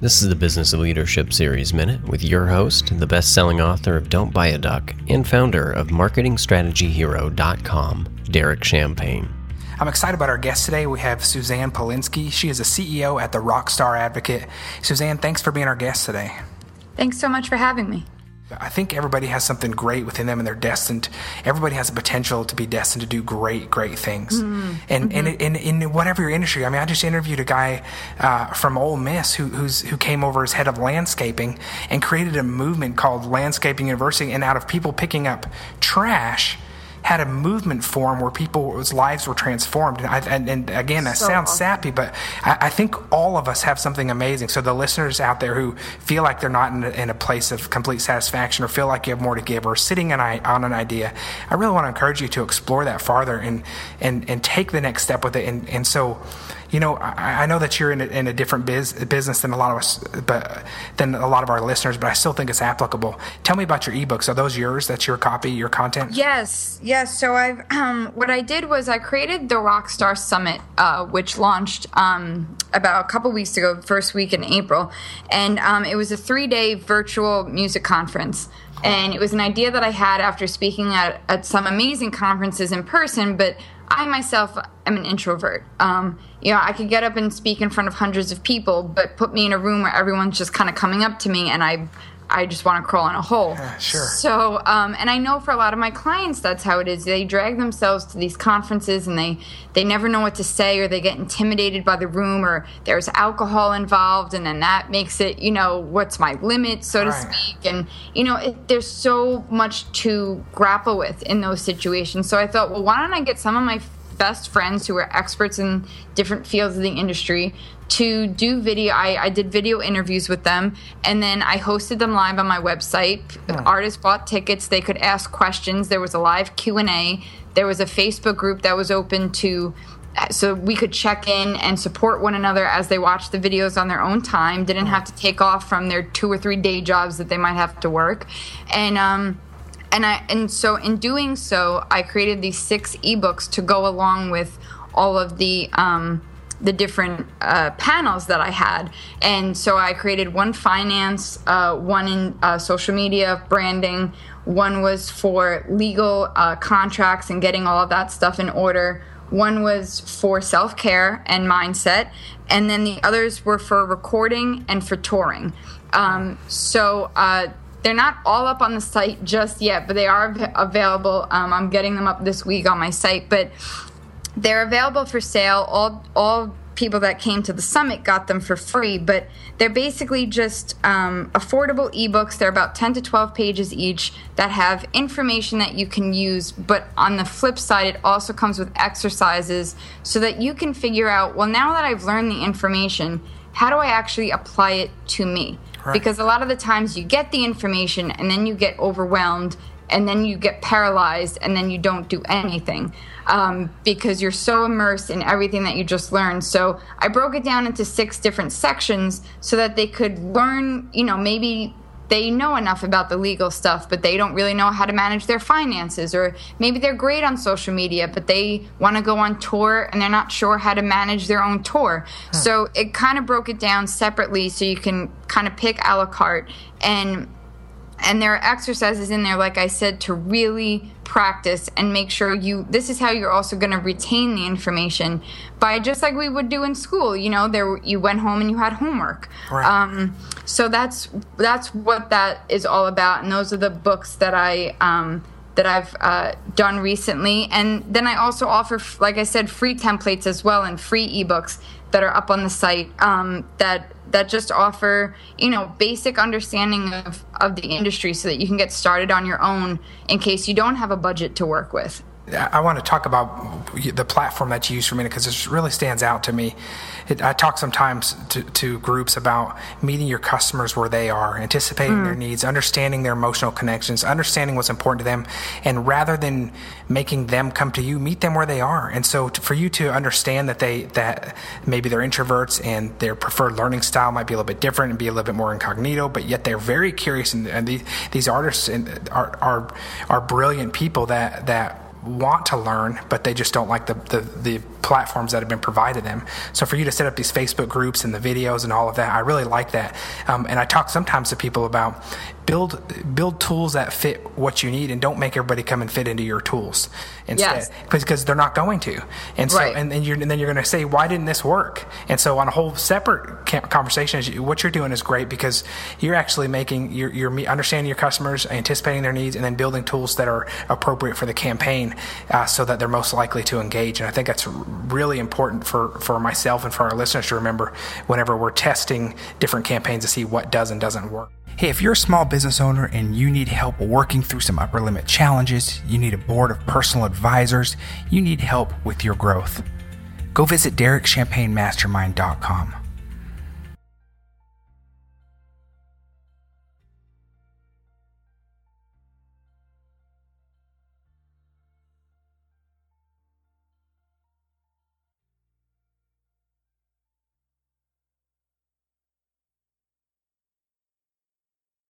This is the Business of Leadership Series Minute with your host, the best selling author of Don't Buy a Duck and founder of MarketingStrategyHero.com, Derek Champagne. I'm excited about our guest today. We have Suzanne Paulinski. She is a CEO at the Rock/Star Advocate. Suzanne, thanks for being our guest today. Thanks so much for having me. I think everybody has something great within them and they're destined. Everybody has the potential to be destined to do great, great things. Mm-hmm. And, mm-hmm. and, in whatever your industry, I mean, I just interviewed a guy uh, from Ole Miss who, who came over as head of landscaping and created a movement called Landscaping University. And out of people picking up trash, had a movement form where people's lives were transformed. And, I, and, and again, that so sounds awesome. sappy, but I, I, think all of us have something amazing. So the listeners out there who feel like they're not in a, in a place of complete satisfaction or feel like you have more to give or sitting on an idea, I really want to encourage you to explore that farther and, and, and take the next step with it. And, and so, you know, I, I know that you're in a, in a different biz, business than a lot of us, but than a lot of our listeners, but I still think it's applicable. Tell me about your ebooks. Are those yours? That's your copy, your content? Yes, yes. So I've um, what I did was I created the Rockstar Summit, uh, which launched um, about a couple weeks ago, first week in April, and um, it was a three day virtual music conference. And it was an idea that I had after speaking at, at some amazing conferences in person, but I myself am an introvert. Um, you know, I could get up and speak in front of hundreds of people, but put me in a room where everyone's just kind of coming up to me and I I just want to crawl in a hole. Yeah, sure. So, um, and I know for a lot of my clients, that's how it is. They drag themselves to these conferences, and they they never know what to say, or they get intimidated by the room, or there's alcohol involved, and then that makes it, you know, what's my limit, so to speak. And you know, it, there's so much to grapple with in those situations. So I thought, well, why don't I get some of my best friends who are experts in different fields of the industry to do video. I, I did video interviews with them and then i hosted them live on my website. Hmm. artists bought tickets. They could ask questions. There was a live q&a there was a facebook group that was open to so we could check in and support one another as they watched the videos on their own time. Didn't hmm. have to take off from their two or three day jobs that they might have to work. And um, and I and so in doing so, I created these six ebooks to go along with all of the um, the different uh, panels that I had. And so I created one finance, uh, one in uh, social media, branding, one was for legal uh, contracts and getting all of that stuff in order. One was for self care and mindset, and then the others were for recording and for touring. Um, so uh, they're not all up on the site just yet, but they are available. Um, I'm getting them up this week on my site, but they're available for sale. All all people that came to the summit got them for free, but they're basically just um, affordable ebooks. They're about 10 to 12 pages each that have information that you can use. But on the flip side, it also comes with exercises so that you can figure out well, now that I've learned the information, how do I actually apply it to me? Right. Because a lot of the times you get the information and then you get overwhelmed and then you get paralyzed and then you don't do anything um, because you're so immersed in everything that you just learned. So I broke it down into six different sections so that they could learn, you know, maybe they know enough about the legal stuff, but they don't really know how to manage their finances. Or maybe they're great on social media, but they want to go on tour and they're not sure how to manage their own tour. Huh. So it kind of broke it down separately so you can kind of pick a la carte and and there are exercises in there like i said to really practice and make sure you this is how you're also going to retain the information by just like we would do in school you know there you went home and you had homework right. um, so that's that's what that is all about and those are the books that i um, that I've uh, done recently. And then I also offer, like I said, free templates as well and free ebooks that are up on the site um, that that just offer you know basic understanding of, of the industry so that you can get started on your own in case you don't have a budget to work with I want to talk about the platform that you use for minute because it really stands out to me. It, I talk sometimes to, to, groups about meeting your customers where they are, anticipating mm. their needs, understanding their emotional connections, understanding what's important to them, and rather than making them come to you, meet them where they are. And so, to, for you to understand that they that maybe they're introverts and their preferred learning style might be a little bit different and be a little bit more incognito, but yet they're very curious, and, and these, these artists are, are are brilliant people that that want to learn, but they just don't like the, the, the platforms that have been provided them. So for you to set up these Facebook groups and the videos and all of that, I really like that. Um, and I talk sometimes to people about build build tools that fit what you need and don't make everybody come and fit into your tools instead Yes. because they're not going to and so Right. and, then you're, and then you're going to say why didn't this work and so on a whole separate conversation what you're doing is great because you're actually making you're, you're understanding your customers anticipating their needs and then building tools that are appropriate for the campaign uh, so that they're most likely to engage and i think that's really important for for myself and for our listeners to remember whenever we're testing different campaigns to see what does and doesn't work Hey, if you're a small business owner and you need help working through some upper limit challenges, you need a board of personal advisors, you need help with your growth, go visit DerekChampagneMastermind.com.